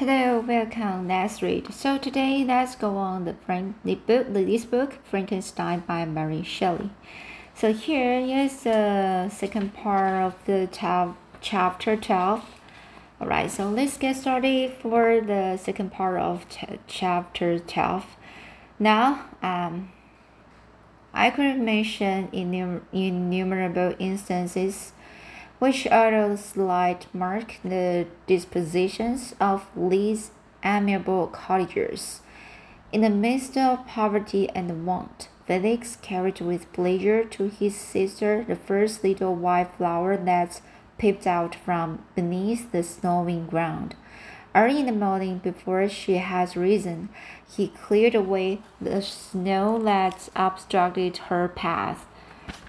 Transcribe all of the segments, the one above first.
Hello, welcome. Let's read. So today, let's go on the, Frank, the book, this book, Frankenstein by Mary Shelley. So here is the second part of the chapter 12. Alright, so let's get started for the second part of chapter 12. Now, um, I could mention innumerable instances which are slight mark the dispositions of these amiable cottagers. In the midst of poverty and want, Felix carried with pleasure to his sister the first little white flower that peeped out from beneath the snowing ground. Early in the morning, before she had risen, he cleared away the snow that obstructed her path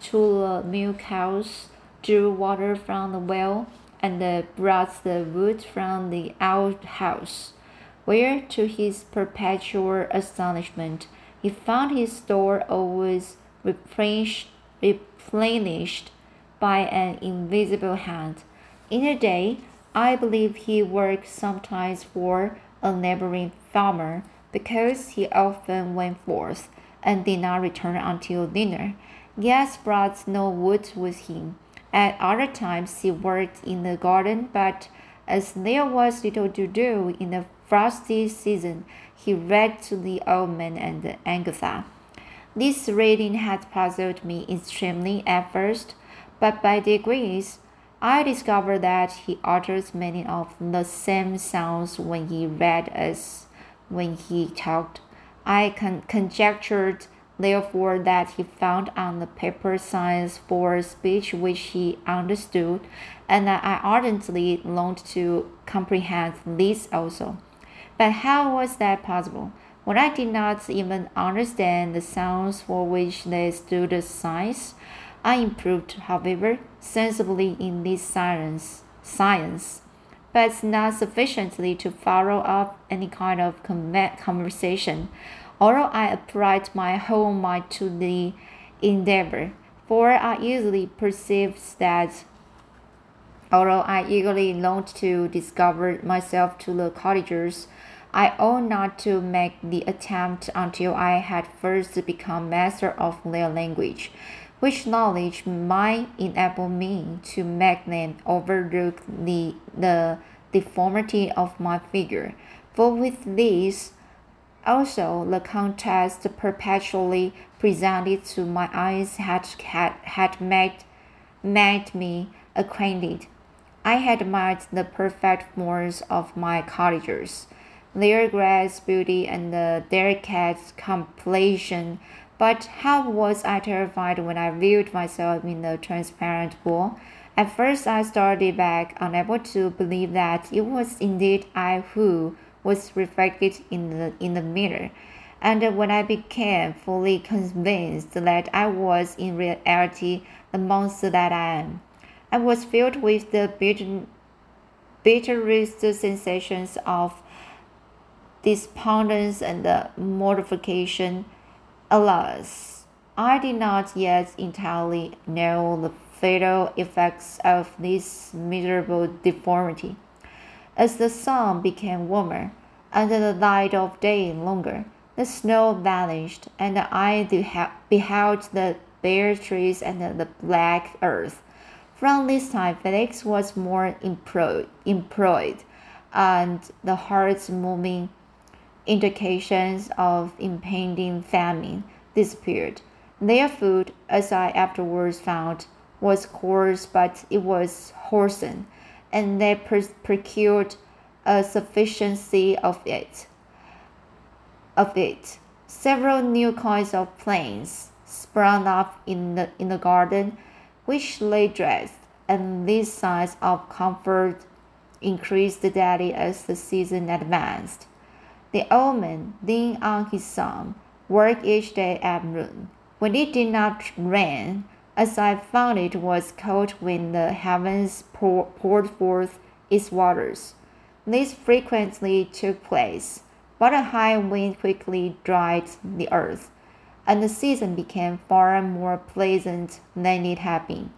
to the milk house drew water from the well, and brought the wood from the outhouse, where, to his perpetual astonishment, he found his store always replenished, by an invisible hand. In a day, I believe he worked sometimes for a neighboring farmer, because he often went forth and did not return until dinner. Yet brought no wood with him at other times he worked in the garden, but as there was little to do in the frosty season, he read to the old man and Agatha. This reading had puzzled me extremely at first, but by degrees I discovered that he uttered many of the same sounds when he read as when he talked. I con- conjectured therefore that he found on the paper signs for speech which he understood, and that I ardently longed to comprehend this also. But how was that possible? When I did not even understand the sounds for which they stood as signs, I improved, however, sensibly in this science, science, but not sufficiently to follow up any kind of conversation although I applied my whole mind to the endeavor, for I easily perceived that although I eagerly longed to discover myself to the cottagers, I ought not to make the attempt until I had first become master of their language, which knowledge might enable me to make them overlook the, the deformity of my figure. For with this, also, the contrast perpetually presented to my eyes had, had, had made, made me acquainted. I had admired the perfect forms of my cottagers, their grace, beauty, and the delicate complexion. But how was I terrified when I viewed myself in the transparent pool? At first, I started back, unable to believe that it was indeed I who was reflected in the, in the mirror. And when I became fully convinced that I was in reality the monster that I am, I was filled with the bitter, bitterest sensations of despondence and mortification. Alas, I did not yet entirely know the fatal effects of this miserable deformity. As the sun became warmer, and the light of day longer, the snow vanished, and I beheld the bare trees and the black earth. From this time, Felix was more employed, employed and the heart's moving indications of impending famine disappeared. Their food, as I afterwards found, was coarse, but it was wholesome and they procured a sufficiency of it. Of it, several new kinds of plants sprang up in the in the garden, which lay dressed, and these signs of comfort increased daily as the season advanced. The old man, leaning on his son, worked each day at noon. When it did not rain, as I found it was cold when the heavens pour, poured forth its waters. This frequently took place, but a high wind quickly dried the earth, and the season became far more pleasant than it had been.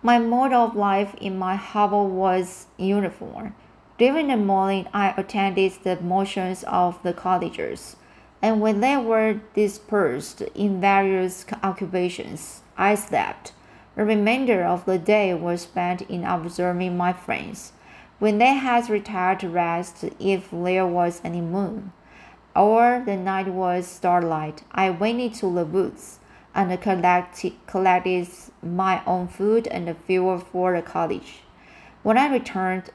My mode of life in my hovel was uniform. During the morning, I attended the motions of the cottagers, and when they were dispersed in various occupations, I slept. The remainder of the day was spent in observing my friends. When they had retired to rest, if there was any moon, or the night was starlight, I went into the woods and collected, collected my own food and fuel for the cottage. When I returned,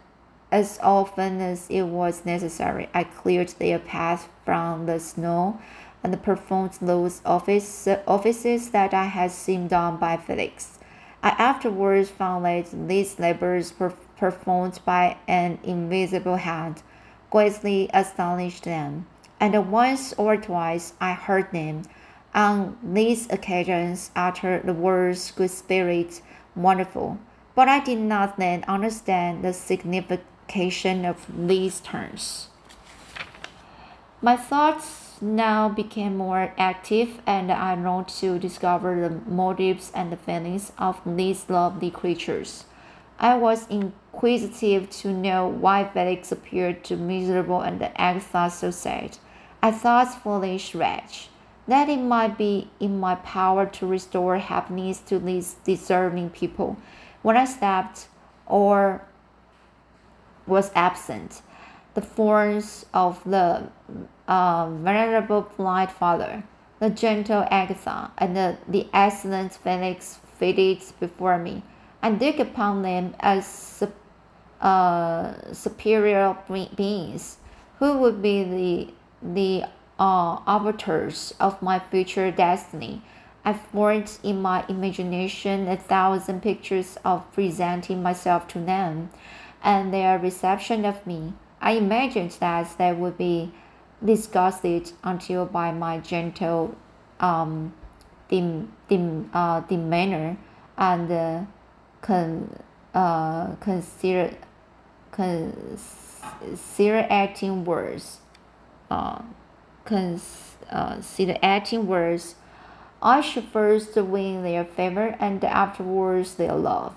as often as it was necessary, I cleared their path from the snow and performed those office, offices that I had seen done by Felix. I afterwards found that these labors per, performed by an invisible hand greatly astonished them, and once or twice I heard them on these occasions utter the words good spirit, wonderful, but I did not then understand the signification of these terms. My thoughts now became more active, and I longed to discover the motives and the feelings of these lovely creatures. I was inquisitive to know why Felix appeared to miserable and Agatha so sad. I thought, foolish wretch, that it might be in my power to restore happiness to these deserving people. When I slept or was absent, the forms of the uh, venerable blind father, the gentle Agatha, and the, the excellent Felix faded before me. I looked upon them as uh, superior beings who would be the the uh, arbiters of my future destiny. I formed in my imagination a thousand pictures of presenting myself to them and their reception of me. I imagined that they would be disgusted until by my gentle um, dim, dim, uh, demeanor and uh, con, uh, consider, acting words uh, consider acting words, I should first win their favor and afterwards their love.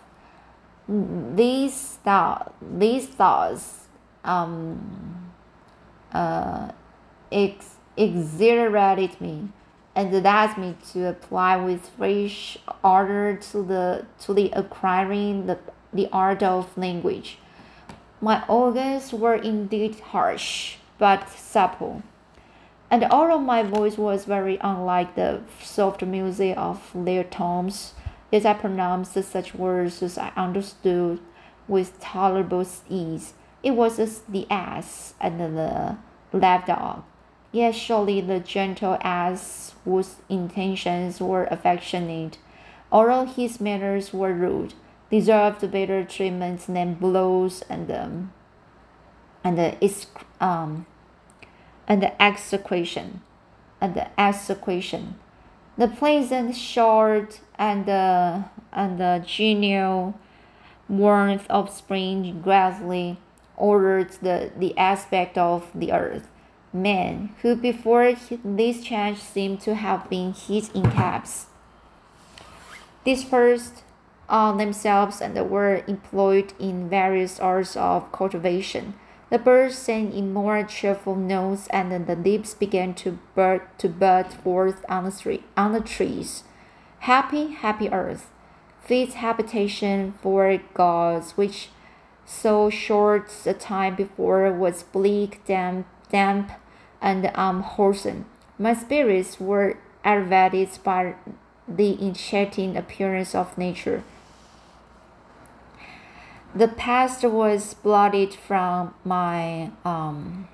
These thought, these thoughts, um, uh, ex- exhilarated me and led me to apply with fresh ardor to the to the acquiring the, the art of language. My organs were indeed harsh, but supple. And although my voice was very unlike the soft music of their tones, yet I pronounced such words as I understood with tolerable ease. It was as the ass and the lapdog. Yet surely the gentle ass whose intentions were affectionate, although his manners were rude, deserved better treatment than blows and um, and the um, and the execution and the execution. The pleasant, short, and the and the genial warmth of spring gradually altered the, the aspect of the earth. Men who before this change seemed to have been hid in caps dispersed on themselves and were employed in various arts of cultivation. The birds sang in more cheerful notes, and the leaves began to bud, to bud forth on the, on the trees. Happy, happy earth, fit habitation for gods, which so short a time before was bleak, damp, damp, and unwholesome. My spirits were elevated by the enchanting appearance of nature. The past was blotted from my um,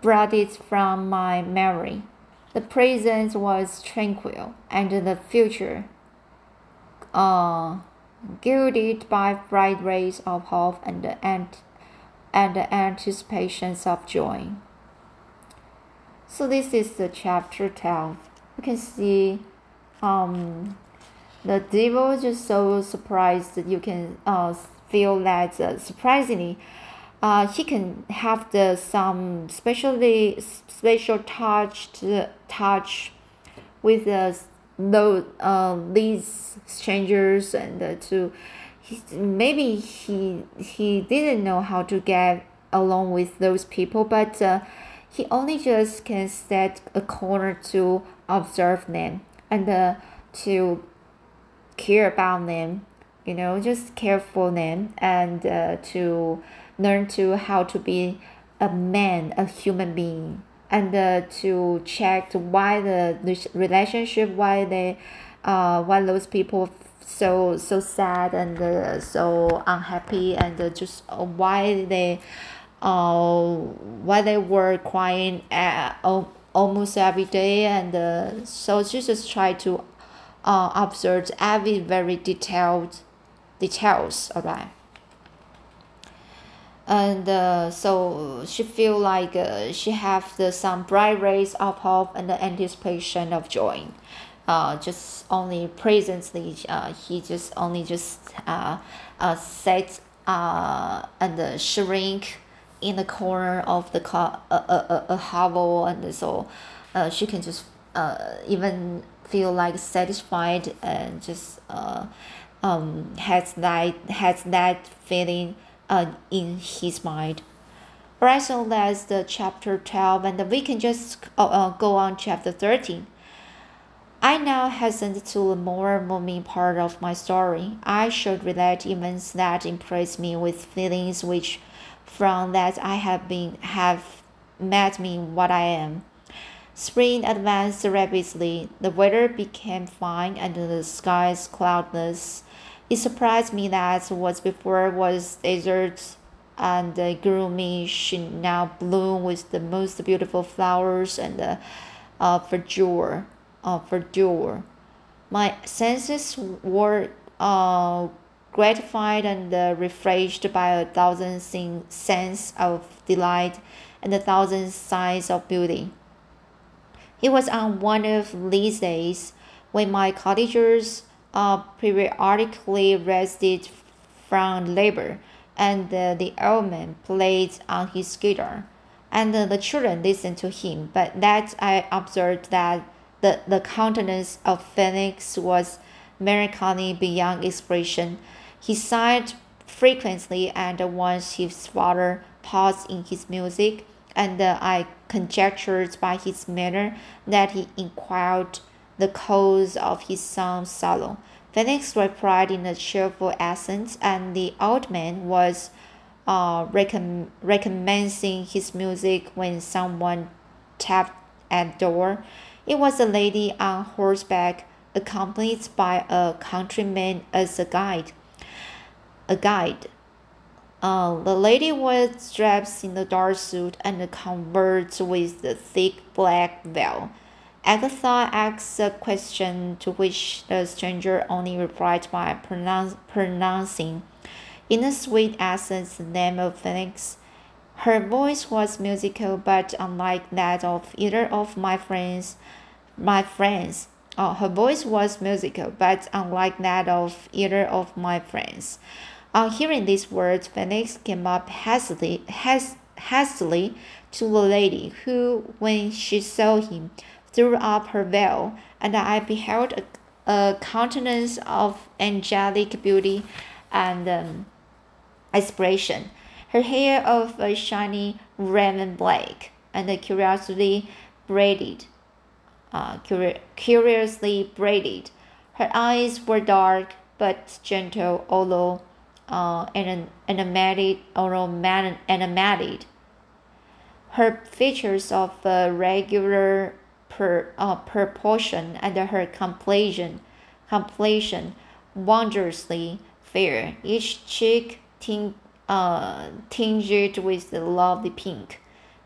blotted from my memory. The present was tranquil, and the future, uh, gilded by bright rays of hope and and and anticipations of joy. So this is the chapter twelve. You can see, um, the devil is just so surprised that you can uh feel that uh, surprisingly, uh, he can have the some specially special touch to touch with the those uh, these strangers and uh, to he, maybe he he didn't know how to get along with those people, but uh, he only just can set a corner to observe them and uh, to care about them, you know, just care for them and uh, to learn to how to be a man, a human being, and uh, to check why the, relationship, why they, uh, why those people so so sad and uh, so unhappy and uh, just uh, why they uh, why they were crying at, uh, almost every day and uh, so she just try to uh, observe every very detailed details alright and uh, so she feel like uh, she have the some bright rays of hope and the anticipation of joy. Uh, just only presently uh, he just only just uh, uh, sat uh, and uh, shrink in the corner of the car a, a, a hovel and so uh, she can just uh, even feel like satisfied and just uh, um, has that has that feeling uh, in his mind. Right, so that's the chapter 12 and we can just uh, uh, go on chapter 13. I now hasten to the more moving part of my story. I should relate events that impress me with feelings which from that I have been have made me what I am. Spring advanced rapidly. The weather became fine and the skies cloudless. It surprised me that what before was desert and the gloomy should now bloom with the most beautiful flowers and uh, uh, verdure. Uh, verdure. My senses were uh, gratified and uh, refreshed by a thousand sense of delight and a thousand signs of beauty. It was on one of these days when my cottagers uh, periodically rested from labor, and uh, the old man played on his guitar, and uh, the children listened to him. But that I observed that the, the countenance of Felix was melancholy beyond expression he sighed frequently, and once his father paused in his music, and I conjectured by his manner that he inquired the cause of his son's sorrow. Felix replied in a cheerful accent, and the old man was uh, recom- recommencing his music when someone tapped at the door. It was a lady on horseback, accompanied by a countryman as a guide a guide. Uh, the lady was dressed in a dark suit and covered with a thick black veil. Agatha asked a question to which the stranger only replied by pronounce, pronouncing, in a sweet accent, the name of Felix. Her voice was musical, but unlike that of either of my friends, my friends. Oh, her voice was musical, but unlike that of either of my friends. On hearing these words, Felix came up hastily, has, hastily to the lady, who, when she saw him, threw up her veil, and I beheld a, a countenance of angelic beauty and um, expression. Her hair of a shiny raven black, and curiously braided, uh, curi curiously braided. Her eyes were dark but gentle, although uh, animated or animated. Her features of uh, regular per, uh, proportion and her complexion, complexion wondrously fair, each cheek ting, uh, tinged with the lovely pink.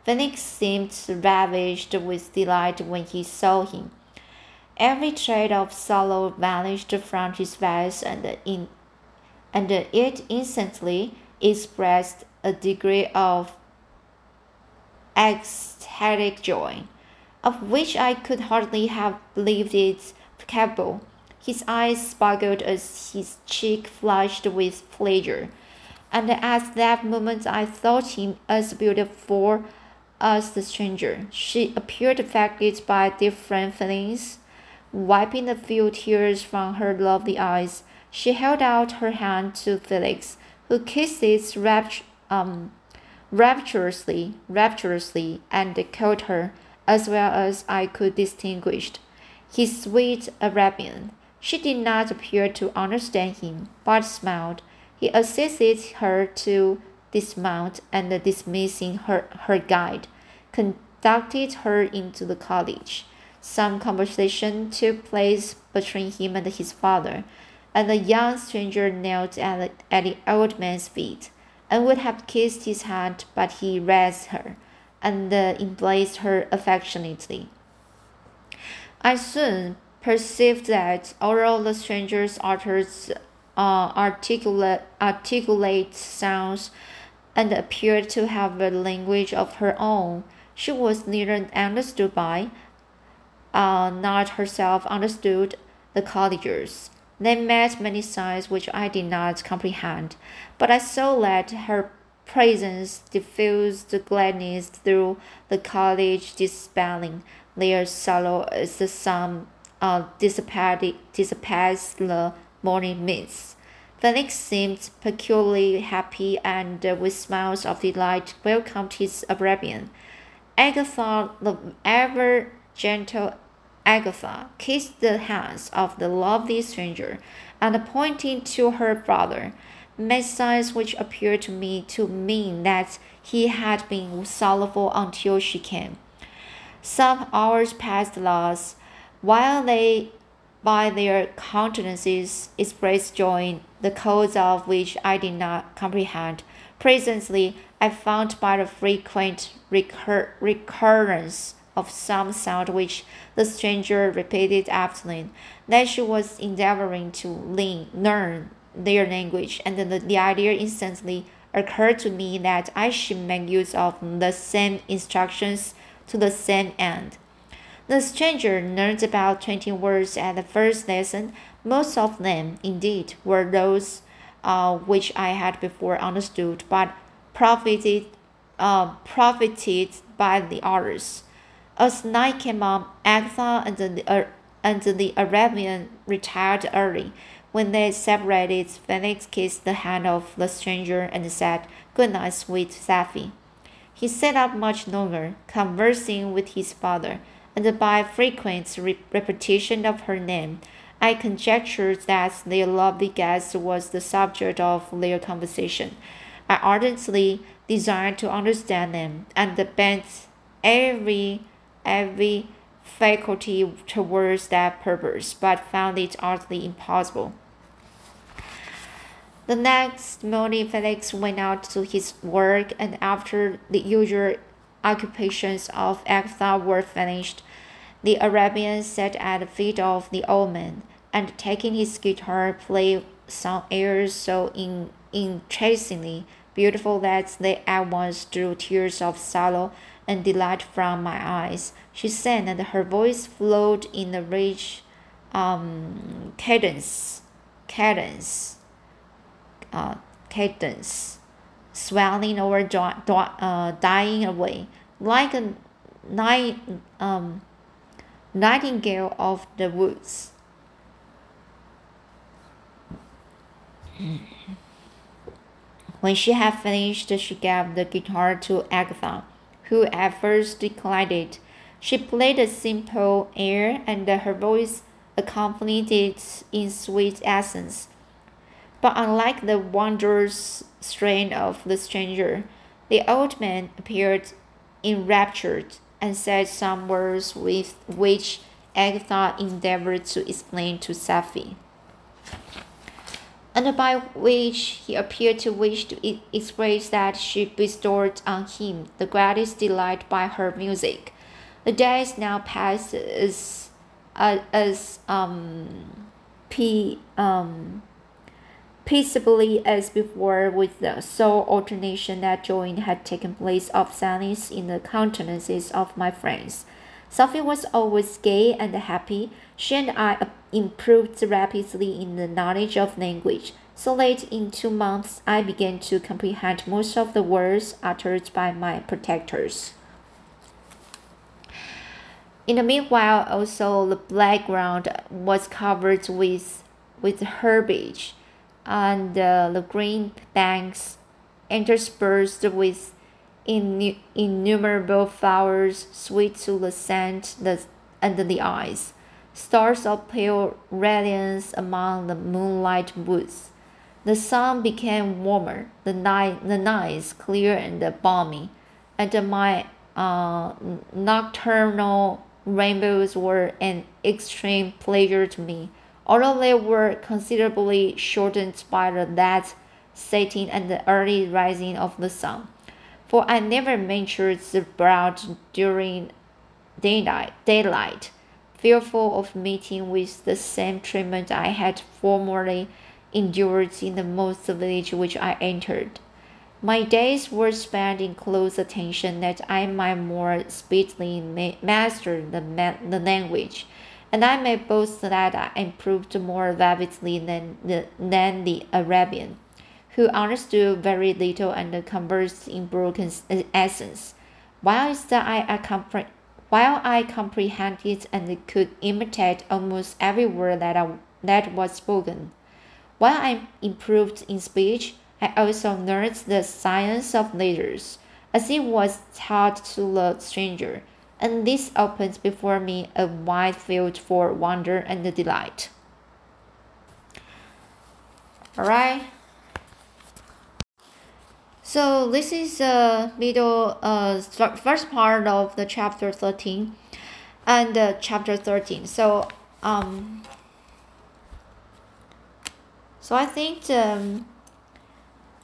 Phoenix seemed ravished with delight when he saw him. Every trait of sorrow vanished from his face, and in and it instantly expressed a degree of ecstatic joy, of which I could hardly have believed it capable. His eyes sparkled as his cheek flushed with pleasure, and at that moment I thought him as beautiful as the stranger. She appeared affected by different feelings. Wiping a few tears from her lovely eyes, She held out her hand to Felix, who kissed it rapt, um, rapturously, rapturously, and called her, as well as I could distinguish, his sweet Arabian. She did not appear to understand him, but smiled. He assisted her to dismount and dismissing her, her guide, conducted her into the cottage. Some conversation took place between him and his father, and the young stranger knelt at at the old man's feet, and would have kissed his hand, but he raised her, and embraced her affectionately. I soon perceived that although the stranger's uttered uh, articulate, articulate sounds and appeared to have a language of her own, she was neither understood by uh, not herself understood the cottagers. They met many signs which I did not comprehend, but I saw that her presence diffused gladness through the cottage, dispelling their sorrow as the sun uh, dissipates the morning mist. Felix seemed peculiarly happy and uh, with smiles of delight welcomed his Arabian. Agatha, the ever gentle Agatha kissed the hands of the lovely stranger, and pointing to her father, made signs which appeared to me to mean that he had been sorrowful until she came. Some hours passed thus, while they by their countenances expressed joy, the cause of which I did not comprehend. Presently, I found by the frequent recur recurrence of some sound which the stranger repeated me, that she was endeavoring to learn their language, and the, the idea instantly occurred to me that I should make use of the same instructions to the same end. The stranger learned about twenty words at the first lesson. Most of them, indeed, were those uh, which I had before understood, but profited, uh, profited by the others. As night came on, Agatha and the, uh, and the Arabian retired early. When they separated, Felix kissed the hand of the stranger and said, Good night, sweet Safie. He sat up much longer, conversing with his father, and by frequent re repetition of her name, I conjectured that their lovely guest was the subject of their conversation. I ardently desired to understand them, and bent every every faculty towards that purpose, but found it utterly impossible. The next morning, Felix went out to his work, and after the usual occupations of Agatha were finished, the Arabian sat at the feet of the old man, and taking his guitar, played some airs so in, beautiful that they at once drew tears of sorrow and delight from my eyes. She sang, and her voice flowed in a rich um, cadence, cadence, uh, cadence, swelling over, uh, dying away, like a night, um, nightingale of the woods. When she had finished, she gave the guitar to Agatha who at first declined it. She played a simple air, and her voice accompanied it in sweet accents. But unlike the wondrous strain of the stranger, the old man appeared enraptured and said some words with which Agatha endeavored to explain to Safie and by which he appeared to wish to express that she bestowed on him the greatest delight by her music. The days now passed as, uh, as um, pe, um, peaceably as before, with the sole alternation that joy had taken place of sadness in the countenances of my friends. Sophie was always gay and happy. She and I improved rapidly in the knowledge of language. So late in two months, I began to comprehend most of the words uttered by my protectors. In the meanwhile, also the background was covered with with herbage, and the green banks interspersed with innumerable flowers sweet to the scent the, and the eyes, stars of pale radiance among the moonlight woods. The sun became warmer, the night the nights clear and balmy, and my uh, nocturnal rainbows were an extreme pleasure to me, although they were considerably shortened by the late setting and the early rising of the sun. For I never ventured abroad during daylight, daylight, fearful of meeting with the same treatment I had formerly endured in the most village which I entered. My days were spent in close attention that I might more speedily master the, the language, and I may boast that I improved more rapidly than the, than the Arabian, who understood very little and conversed in broken uh, essence, whilst I, I while I comprehended and could imitate almost every word that, I, that was spoken. While I improved in speech, I also learned the science of letters, as it was taught to the stranger, and this opens before me a wide field for wonder and delight. Alright. So this is the middle, uh, first part of the chapter thirteen, and uh, chapter thirteen. So um. So I think um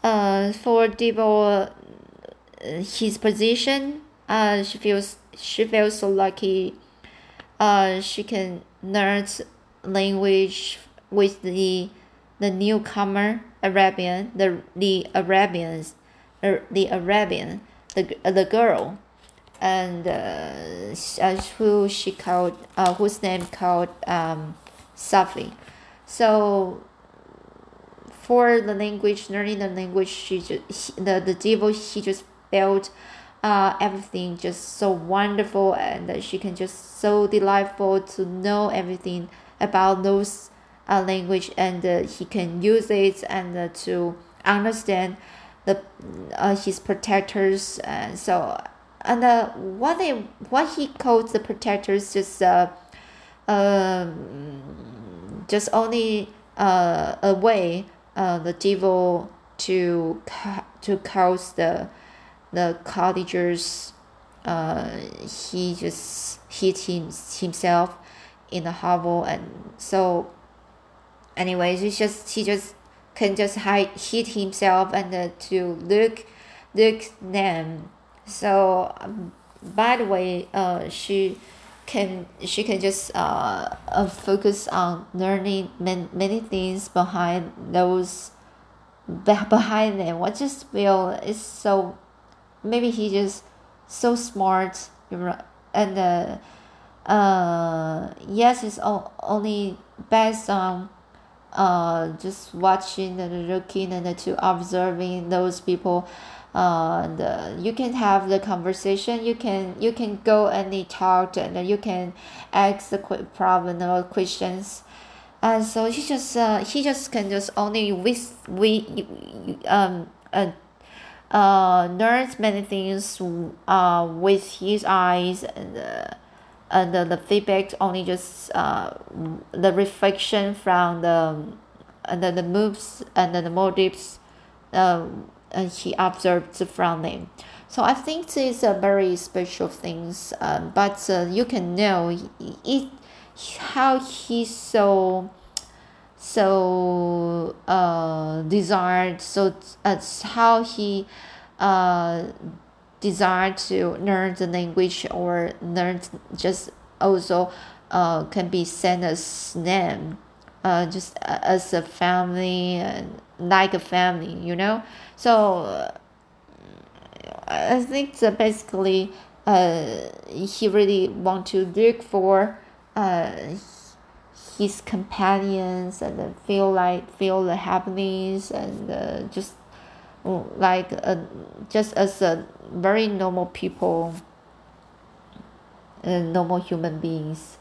uh, for Debo, uh, his position, uh, she feels she feels so lucky. Uh, she can learn language with the the newcomer Arabian, the the Arabians, uh, the Arabian, the the girl, and uh, uh, who she called uh, whose name called um, Safie. So for the language, learning the language, she just he, the the devil he just felt uh, everything just so wonderful and she can just so delightful to know everything about those uh, language and uh, he can use it and uh, to understand the uh, his protectors and so and uh, what they what he calls the protectors just uh, um, just only uh, a way uh, the devil to to cause the the cottagers uh, he just hit him, himself in the hovel. And so anyways he just he just can just hide hit himself and uh, to look look them. So um, by the way uh she can she can just uh, uh focus on learning many, many things behind those behind them. What just feel is so maybe he just so smart and uh, uh yes it's only based on uh just watching and looking and to observing those people uh, the, you can have the conversation. You can you can go and talk and you can ask the problem or questions. And so he just uh, he just can just only with we um uh, uh learns many things uh with his eyes and uh, and the, the feedback only just uh the reflection from the and the, the moves and then the motives uh, he observed from them. So I think this is a very special things, uh, but uh, you can know it, how he's so so uh, desired so uh, how he uh, desired to learn the language or learn just also uh, can be sent as name uh, just as a family and like a family you know? So I think that basically uh, he really want to look for uh, his companions and feel like feel the happiness and uh, just like uh, just as a very normal people uh, normal human beings.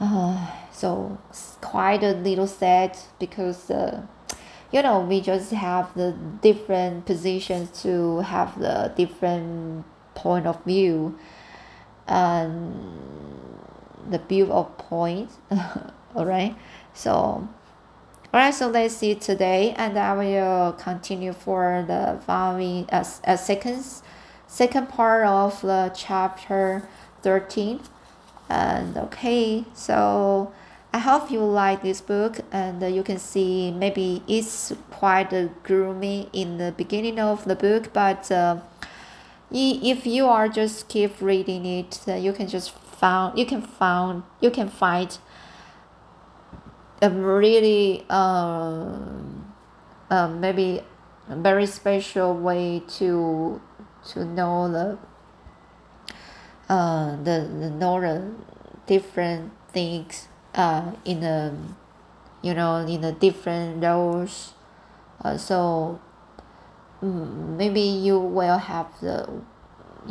Uh, so quite a little sad because uh, you know we just have the different positions to have the different point of view. And the view of point all right so all right so let's see today and i will continue for the following uh, uh, second second part of the chapter 13 and okay so i hope you like this book and you can see maybe it's quite gloomy in the beginning of the book but uh, if you are just keep reading it you can just found you can found you can find really um, uh, maybe a very special way to to know the uh, the, the know the different things uh, in the you know in the different roles. Uh, so mm, maybe you will have the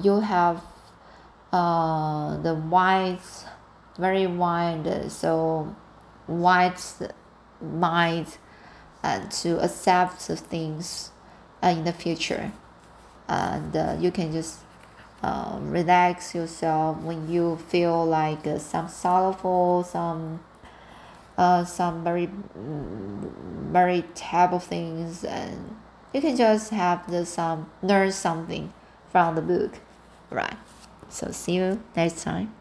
you have uh, the wide very wide so wide mind and to accept the things uh, in the future. And uh, you can just uh, relax yourself when you feel like uh, some sorrowful some uh, some very very terrible things and you can just have the some learn something from the book. Right. So see you next time